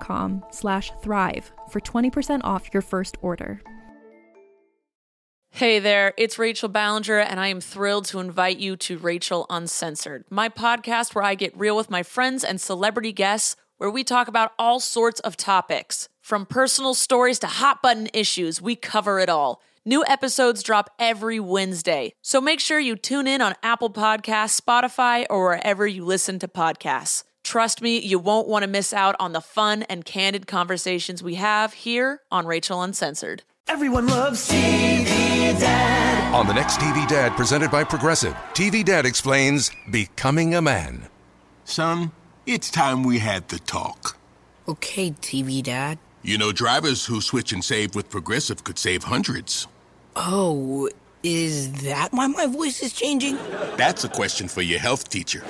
com slash thrive for 20% off your first order. Hey there, it's Rachel Ballinger, and I am thrilled to invite you to Rachel Uncensored, my podcast where I get real with my friends and celebrity guests, where we talk about all sorts of topics. From personal stories to hot button issues, we cover it all. New episodes drop every Wednesday, so make sure you tune in on Apple Podcasts, Spotify, or wherever you listen to podcasts. Trust me, you won't want to miss out on the fun and candid conversations we have here on Rachel Uncensored. Everyone loves TV Dad. On the next TV Dad, presented by Progressive, TV Dad explains becoming a man. Son, it's time we had the talk. Okay, TV Dad. You know, drivers who switch and save with Progressive could save hundreds. Oh, is that why my voice is changing? That's a question for your health teacher.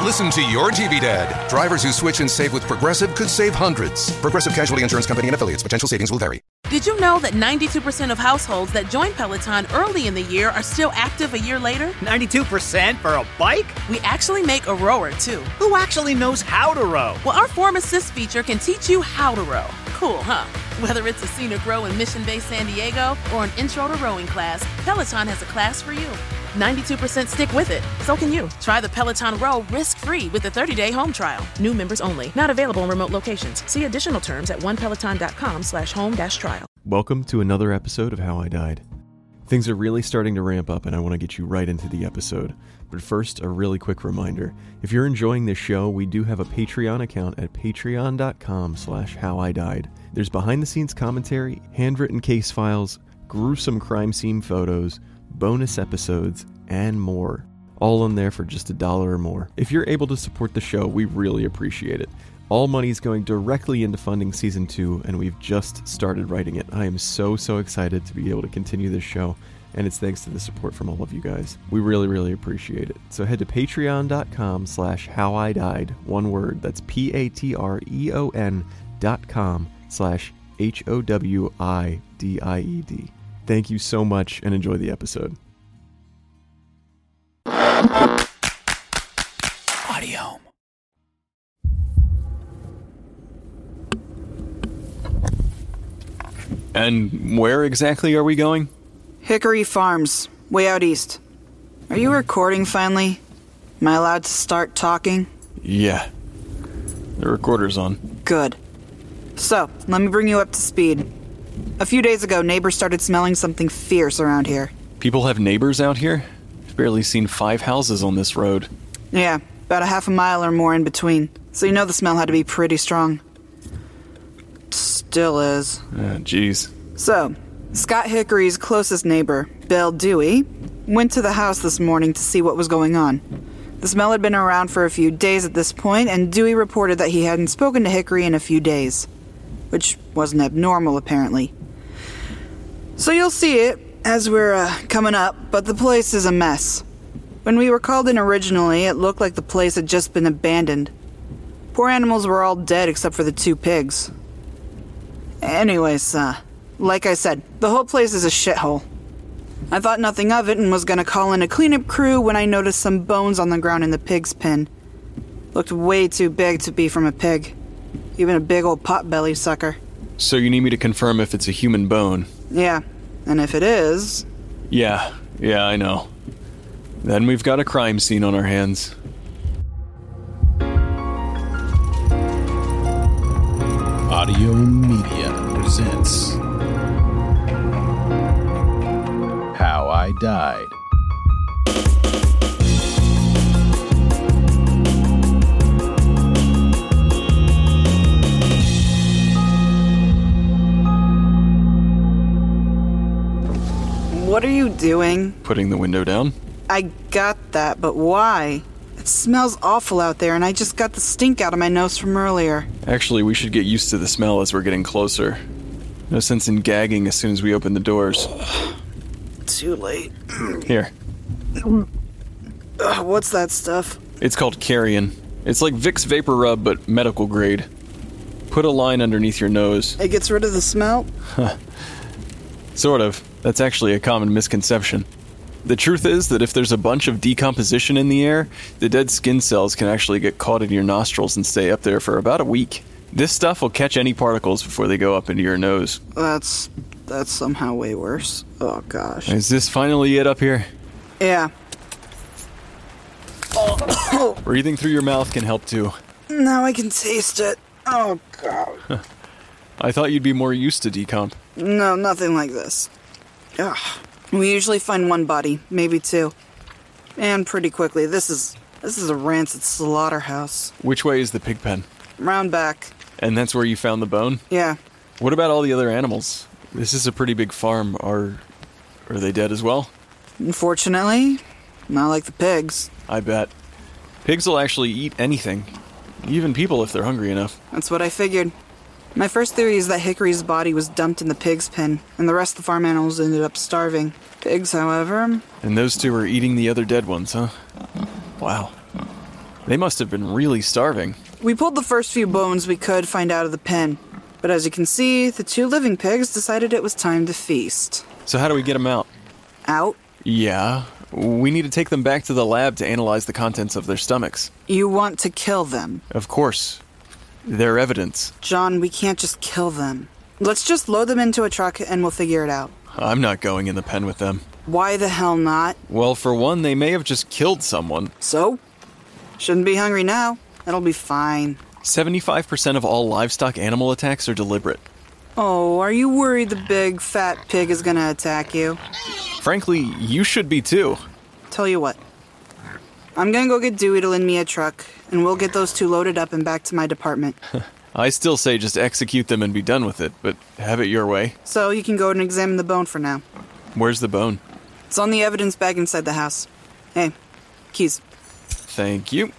Listen to your TV Dad. Drivers who switch and save with Progressive could save hundreds. Progressive Casualty Insurance Company and affiliates. Potential savings will vary. Did you know that 92% of households that join Peloton early in the year are still active a year later? 92% for a bike? We actually make a rower too. Who actually knows how to row? Well, our Form Assist feature can teach you how to row. Cool, huh? Whether it's a scenic row in Mission Bay, San Diego, or an intro to rowing class, Peloton has a class for you. 92% stick with it. So can you. Try the Peloton Row risk-free with a 30-day home trial. New members only. Not available in remote locations. See additional terms at onepeloton.com slash home dash trial. Welcome to another episode of How I Died. Things are really starting to ramp up, and I want to get you right into the episode. But first, a really quick reminder. If you're enjoying this show, we do have a Patreon account at patreon.com slash howidied. There's behind-the-scenes commentary, handwritten case files, gruesome crime scene photos, bonus episodes, and more. All on there for just a dollar or more. If you're able to support the show, we really appreciate it. All money is going directly into funding season two, and we've just started writing it. I am so, so excited to be able to continue this show, and it's thanks to the support from all of you guys. We really, really appreciate it. So head to patreon.com slash how I died, one word, that's P-A-T-R-E-O-N dot com slash H-O-W-I-D-I-E-D. Thank you so much, and enjoy the episode. Audio. And where exactly are we going? Hickory Farms, way out east. Are you recording finally? Am I allowed to start talking? Yeah. The recorder's on. Good. So, let me bring you up to speed. A few days ago, neighbors started smelling something fierce around here. People have neighbors out here? I've barely seen five houses on this road. Yeah, about a half a mile or more in between. So you know the smell had to be pretty strong. Still is. Ah, jeez. So, Scott Hickory's closest neighbor, Bill Dewey, went to the house this morning to see what was going on. The smell had been around for a few days at this point, and Dewey reported that he hadn't spoken to Hickory in a few days, which wasn't abnormal, apparently. So you'll see it as we're uh, coming up, but the place is a mess. When we were called in originally, it looked like the place had just been abandoned. Poor animals were all dead except for the two pigs. Anyways, uh, Like I said, the whole place is a shithole. I thought nothing of it and was gonna call in a cleanup crew when I noticed some bones on the ground in the pig's pen. Looked way too big to be from a pig. Even a big old potbelly sucker. So you need me to confirm if it's a human bone? Yeah, and if it is. Yeah, yeah, I know. Then we've got a crime scene on our hands. Audio Media presents How I Died. What are you doing? Putting the window down? I got that, but why? It smells awful out there, and I just got the stink out of my nose from earlier. Actually, we should get used to the smell as we're getting closer. No sense in gagging as soon as we open the doors. Too late. Here, Ugh, what's that stuff? it's called carrion. It's like Vicks VapoRub, but medical grade. Put a line underneath your nose. It gets rid of the smell? Sort of. That's actually a common misconception. The truth is that if there's a bunch of decomposition in the air, the dead skin cells can actually get caught in your nostrils and stay up there for about a week. This stuff will catch any particles before they go up into your nose. That's. that's somehow way worse. Oh gosh. Is this finally it up here? Yeah. Oh. Breathing through your mouth can help too. Now I can taste it. Oh god. I thought you'd be more used to decomp. No, nothing like this. Ugh. We usually find one body, maybe two. And pretty quickly. This is this is a rancid slaughterhouse. Which way is the pig pen? Round back. And that's where you found the bone? Yeah. What about all the other animals? This is a pretty big farm. Are are they dead as well? Unfortunately, not like the pigs. I bet. Pigs will actually eat anything, even people if they're hungry enough. That's what I figured. My first theory is that Hickory's body was dumped in the pig's pen, and the rest of the farm animals ended up starving. Pigs, however, And those two are eating the other dead ones, huh? Wow. They must have been really starving. we pulled the first few bones we could find out of the pen. But as you can see, the two living pigs decided it was time to feast. So, how do we get them out? Out? Yeah, we need to take them back to the lab to analyze the contents of their stomachs. You want to kill them. Of course. They're evidence. John, we can't just kill them. Let's just load them into a truck and we'll figure it out. I'm not going in the pen with them. Why the hell not? Well, for one, they may have just killed someone. So? Shouldn't be hungry now. It'll be fine. 75% of all livestock animal attacks are deliberate. Oh, are you worried the big fat pig is gonna attack you? Frankly, you should be too. Tell you what. I'm gonna go get Dewey to lend me a truck, and we'll get those two loaded up and back to my department. I still say just execute them and be done with it, but have it your way. so you can go and examine the bone for now. Where's the bone? It's on the evidence bag inside the house. Hey, keys. Thank you.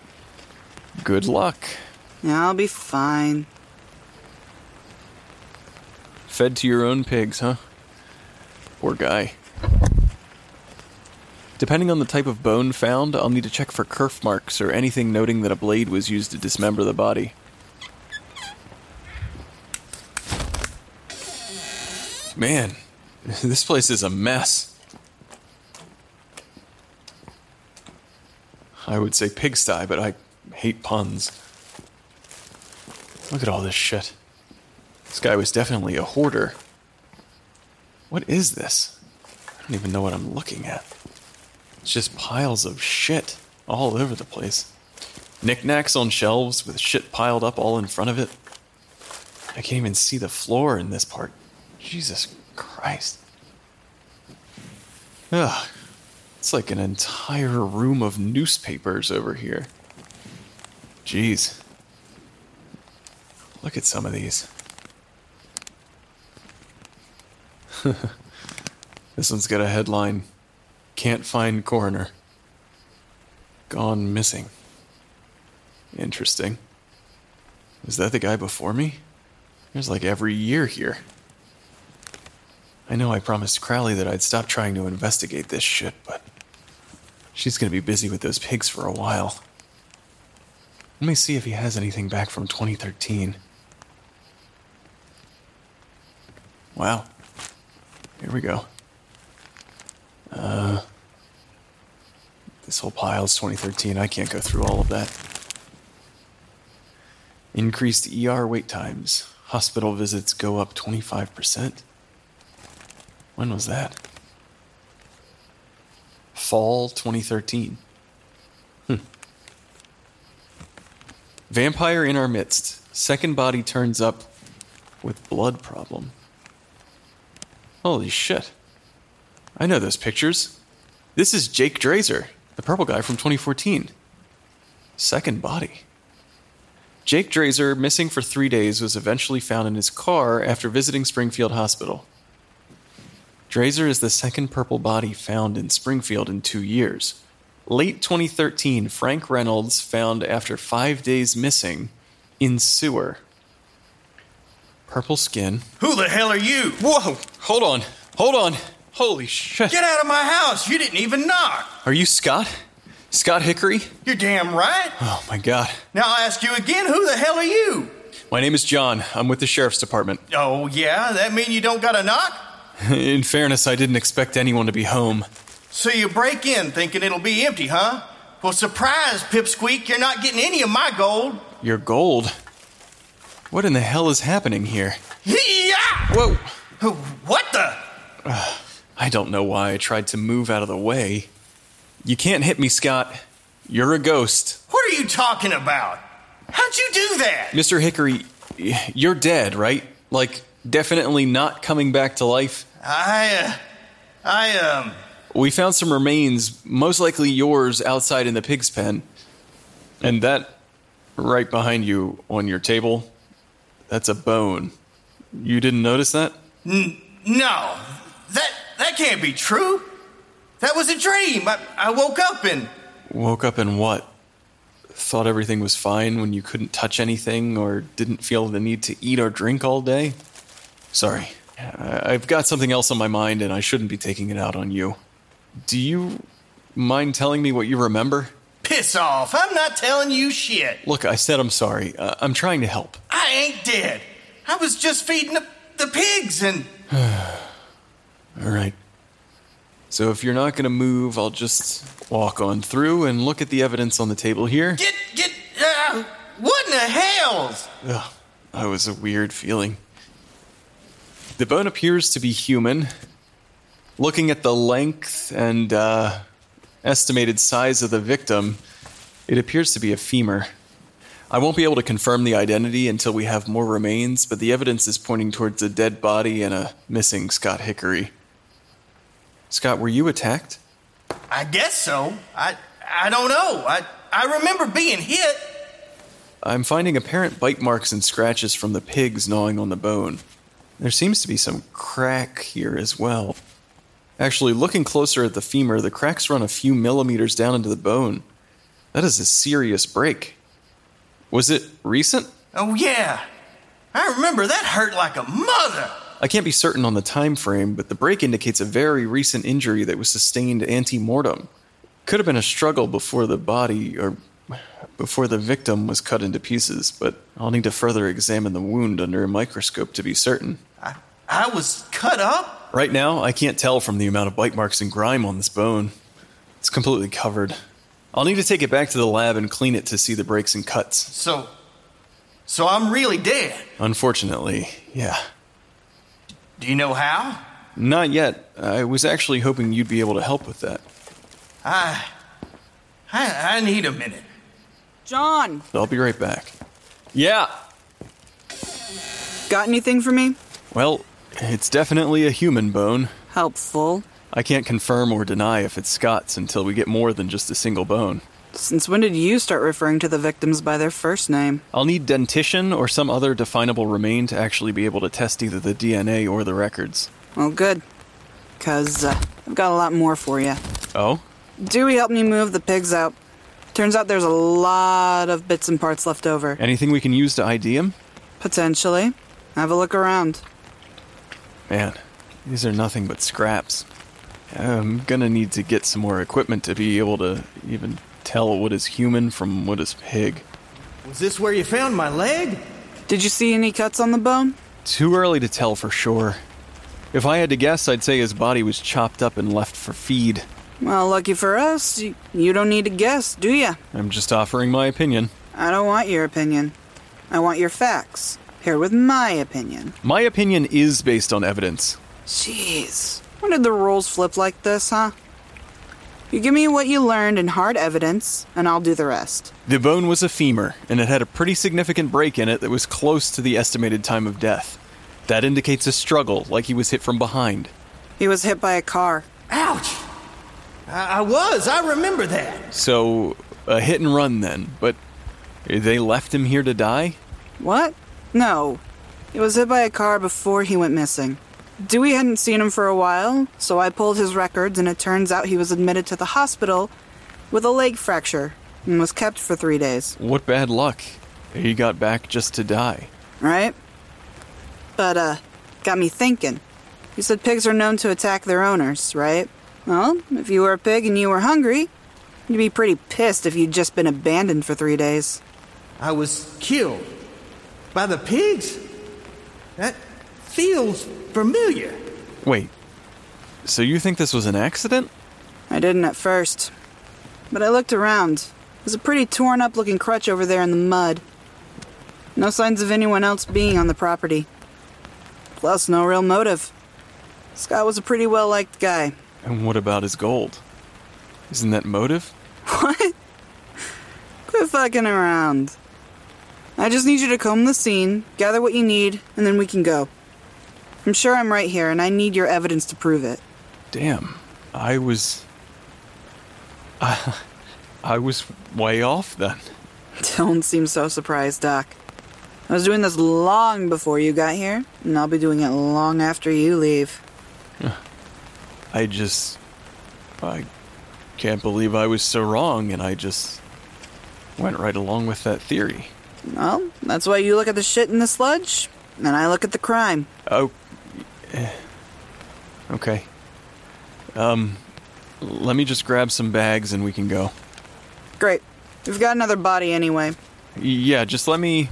Good luck. Yeah, I'll be fine. Fed to your own pigs, huh? Poor guy. Depending on the type of bone found, I'll need to check for kerf marks or anything noting that a blade was used to dismember the body. Man, this place is a mess. I would say pigsty, but I hate puns. Look at all this shit. This guy was definitely a hoarder. What is this? I don't even know what I'm looking at. It's just piles of shit all over the place. Knickknacks on shelves with shit piled up all in front of it. I can't even see the floor in this part. Jesus Christ. Ugh. It's like an entire room of newspapers over here. Jeez. Look at some of these. this one's got a headline Can't find coroner. Gone missing. Interesting. Is that the guy before me? There's like every year here. I know I promised Crowley that I'd stop trying to investigate this shit, but she's gonna be busy with those pigs for a while. Let me see if he has anything back from 2013. Wow. here we go. Uh, this whole pile is 2013. I can't go through all of that. Increased ER wait times. Hospital visits go up 25%. When was that? Fall 2013. Hmm. Vampire in our midst. Second body turns up with blood problem. Holy shit. I know those pictures. This is Jake Drazer, the purple guy from 2014. Second body. Jake Drazer, missing for three days, was eventually found in his car after visiting Springfield Hospital. Drazer is the second purple body found in Springfield in two years. Late 2013, Frank Reynolds found after five days missing in sewer. Purple skin. Who the hell are you? Whoa! Hold on. Hold on. Holy shit. Get out of my house. You didn't even knock. Are you Scott? Scott Hickory? You're damn right. Oh my god. Now I'll ask you again who the hell are you? My name is John. I'm with the sheriff's department. Oh, yeah? That mean you don't got a knock? In fairness, I didn't expect anyone to be home. So you break in thinking it'll be empty, huh? Well, surprise, Pipsqueak, you're not getting any of my gold. Your gold? What in the hell is happening here? Yeah! Whoa! What the? I don't know why I tried to move out of the way. You can't hit me, Scott. You're a ghost. What are you talking about? How'd you do that? Mr. Hickory, you're dead, right? Like, definitely not coming back to life? I, uh, I, um. We found some remains, most likely yours, outside in the pig's pen. And that, right behind you on your table, that's a bone. You didn't notice that? N- no. That, that can't be true. That was a dream. I, I woke up and. Woke up and what? Thought everything was fine when you couldn't touch anything or didn't feel the need to eat or drink all day? Sorry. I've got something else on my mind and I shouldn't be taking it out on you. Do you mind telling me what you remember? Piss off. I'm not telling you shit. Look, I said I'm sorry. Uh, I'm trying to help. I ain't dead. I was just feeding the, the pigs and. all right. So if you're not going to move, I'll just walk on through and look at the evidence on the table here. Get, get, uh, what in the hells? Ugh, that was a weird feeling. The bone appears to be human. Looking at the length and uh, estimated size of the victim, it appears to be a femur. I won't be able to confirm the identity until we have more remains, but the evidence is pointing towards a dead body and a missing Scott Hickory. Scott, were you attacked? I guess so. I I don't know. I I remember being hit. I'm finding apparent bite marks and scratches from the pigs gnawing on the bone. There seems to be some crack here as well. Actually, looking closer at the femur, the cracks run a few millimeters down into the bone. That is a serious break. Was it recent? Oh yeah. I remember that hurt like a mother. I can't be certain on the time frame, but the break indicates a very recent injury that was sustained ante-mortem. Could have been a struggle before the body or before the victim was cut into pieces, but I'll need to further examine the wound under a microscope to be certain. I, I was cut up? Right now, I can't tell from the amount of bite marks and grime on this bone. It's completely covered. I'll need to take it back to the lab and clean it to see the breaks and cuts. So. So I'm really dead? Unfortunately, yeah. Do you know how? Not yet. I was actually hoping you'd be able to help with that. I. I, I need a minute. John! I'll be right back. Yeah! Got anything for me? Well, it's definitely a human bone. Helpful. I can't confirm or deny if it's Scott's until we get more than just a single bone. Since when did you start referring to the victims by their first name? I'll need dentition or some other definable remain to actually be able to test either the DNA or the records. Well, good. Because uh, I've got a lot more for you. Oh? Dewey helped me move the pigs out. Turns out there's a lot of bits and parts left over. Anything we can use to ID him? Potentially. Have a look around. Man, these are nothing but scraps. I'm gonna need to get some more equipment to be able to even tell what is human from what is pig. Was this where you found my leg? Did you see any cuts on the bone? Too early to tell for sure. If I had to guess, I'd say his body was chopped up and left for feed. Well, lucky for us, you, you don't need to guess, do ya? I'm just offering my opinion. I don't want your opinion. I want your facts. Here with my opinion. My opinion is based on evidence. Jeez. When did the rules flip like this, huh? You give me what you learned in hard evidence, and I'll do the rest. The bone was a femur, and it had a pretty significant break in it that was close to the estimated time of death. That indicates a struggle, like he was hit from behind. He was hit by a car. Ouch! I, I was, I remember that. So, a hit and run then, but they left him here to die? What? No. He was hit by a car before he went missing. Dewey hadn't seen him for a while, so I pulled his records, and it turns out he was admitted to the hospital with a leg fracture and was kept for three days. What bad luck. He got back just to die. Right? But, uh, got me thinking. You said pigs are known to attack their owners, right? Well, if you were a pig and you were hungry, you'd be pretty pissed if you'd just been abandoned for three days. I was killed by the pigs? That feels familiar. Wait, so you think this was an accident? I didn't at first. But I looked around. There's a pretty torn up looking crutch over there in the mud. No signs of anyone else being on the property. Plus, no real motive. Scott was a pretty well liked guy. And what about his gold? Isn't that motive? What? Quit fucking around. I just need you to comb the scene, gather what you need, and then we can go. I'm sure I'm right here, and I need your evidence to prove it. Damn, I was. I, I was way off then. Don't seem so surprised, Doc. I was doing this long before you got here, and I'll be doing it long after you leave. I just. I can't believe I was so wrong, and I just went right along with that theory. Well, that's why you look at the shit in the sludge, and I look at the crime. Oh. Eh, Okay. Um, let me just grab some bags and we can go. Great. We've got another body anyway. Yeah, just let me.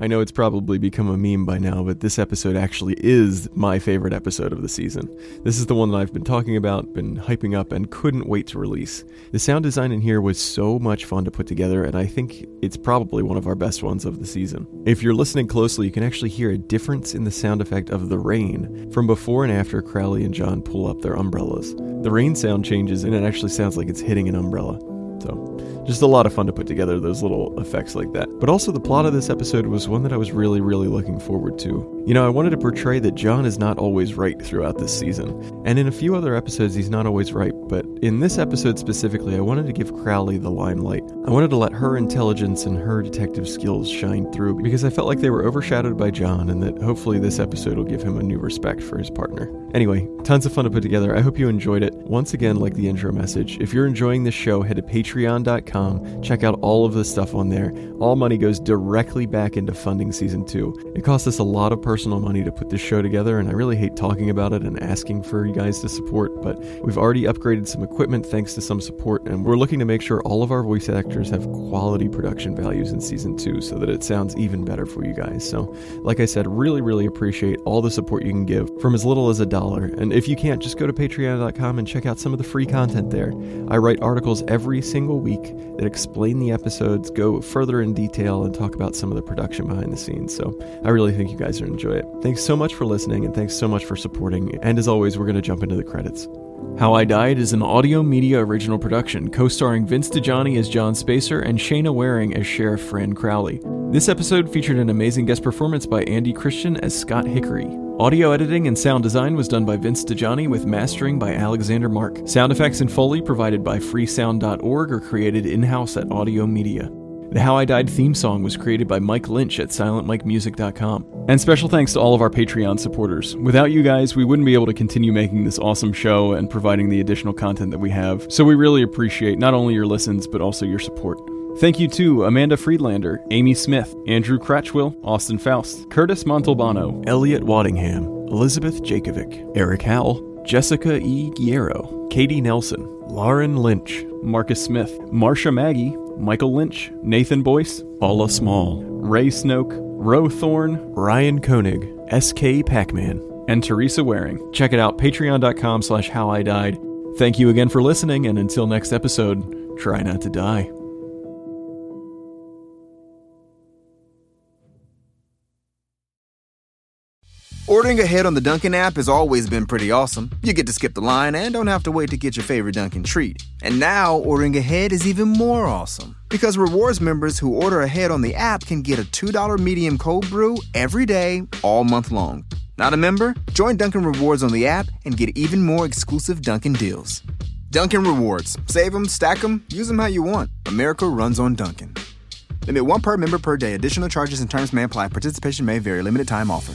I know it's probably become a meme by now, but this episode actually is my favorite episode of the season. This is the one that I've been talking about, been hyping up, and couldn't wait to release. The sound design in here was so much fun to put together, and I think it's probably one of our best ones of the season. If you're listening closely, you can actually hear a difference in the sound effect of the rain from before and after Crowley and John pull up their umbrellas. The rain sound changes, and it actually sounds like it's hitting an umbrella. So, just a lot of fun to put together those little effects like that. But also, the plot of this episode was one that I was really, really looking forward to. You know, I wanted to portray that John is not always right throughout this season. And in a few other episodes, he's not always right. But in this episode specifically, I wanted to give Crowley the limelight. I wanted to let her intelligence and her detective skills shine through because I felt like they were overshadowed by John, and that hopefully this episode will give him a new respect for his partner. Anyway, tons of fun to put together. I hope you enjoyed it. Once again, like the intro message, if you're enjoying this show, head to patreon.com, check out all of the stuff on there. All money goes directly back into funding season two. It costs us a lot of personal money to put this show together, and I really hate talking about it and asking for you guys to support, but we've already upgraded some equipment thanks to some support, and we're looking to make sure all of our voice actors have quality production values in season two so that it sounds even better for you guys. So, like I said, really, really appreciate all the support you can give from as little as a dollar. And if you can't, just go to patreon.com and check out some of the free content there. I write articles every single week that explain the episodes, go further in detail, and talk about some of the production behind the scenes. So I really think you guys will enjoy it. Thanks so much for listening, and thanks so much for supporting. And as always, we're going to jump into the credits. How I Died is an audio media original production, co starring Vince DiGianni as John Spacer and Shayna Waring as Sheriff Fran Crowley. This episode featured an amazing guest performance by Andy Christian as Scott Hickory. Audio editing and sound design was done by Vince DiGianni with mastering by Alexander Mark. Sound effects and Foley provided by freesound.org or created in house at Audio Media. The How I Died theme song was created by Mike Lynch at silentmikemusic.com. And special thanks to all of our Patreon supporters. Without you guys, we wouldn't be able to continue making this awesome show and providing the additional content that we have. So we really appreciate not only your listens, but also your support. Thank you to Amanda Friedlander, Amy Smith, Andrew Cratchwill, Austin Faust, Curtis Montalbano, Elliot Waddingham, Elizabeth Jakovic, Eric Howell, Jessica E. Guerrero, Katie Nelson, Lauren Lynch, Marcus Smith, Marsha Maggie, Michael Lynch, Nathan Boyce, Paula Small, Ray Snoke, Ro Thorne, Ryan Koenig, SK Pacman, and Teresa Waring. Check it out, patreon.com slash how I died. Thank you again for listening, and until next episode, try not to die. Ordering ahead on the Dunkin' app has always been pretty awesome. You get to skip the line and don't have to wait to get your favorite Dunkin' treat. And now, ordering ahead is even more awesome. Because rewards members who order ahead on the app can get a $2 medium cold brew every day, all month long. Not a member? Join Dunkin' Rewards on the app and get even more exclusive Dunkin' deals. Dunkin' Rewards. Save them, stack them, use them how you want. America runs on Dunkin'. Limit one per member per day. Additional charges and terms may apply. Participation may vary. Limited time offer.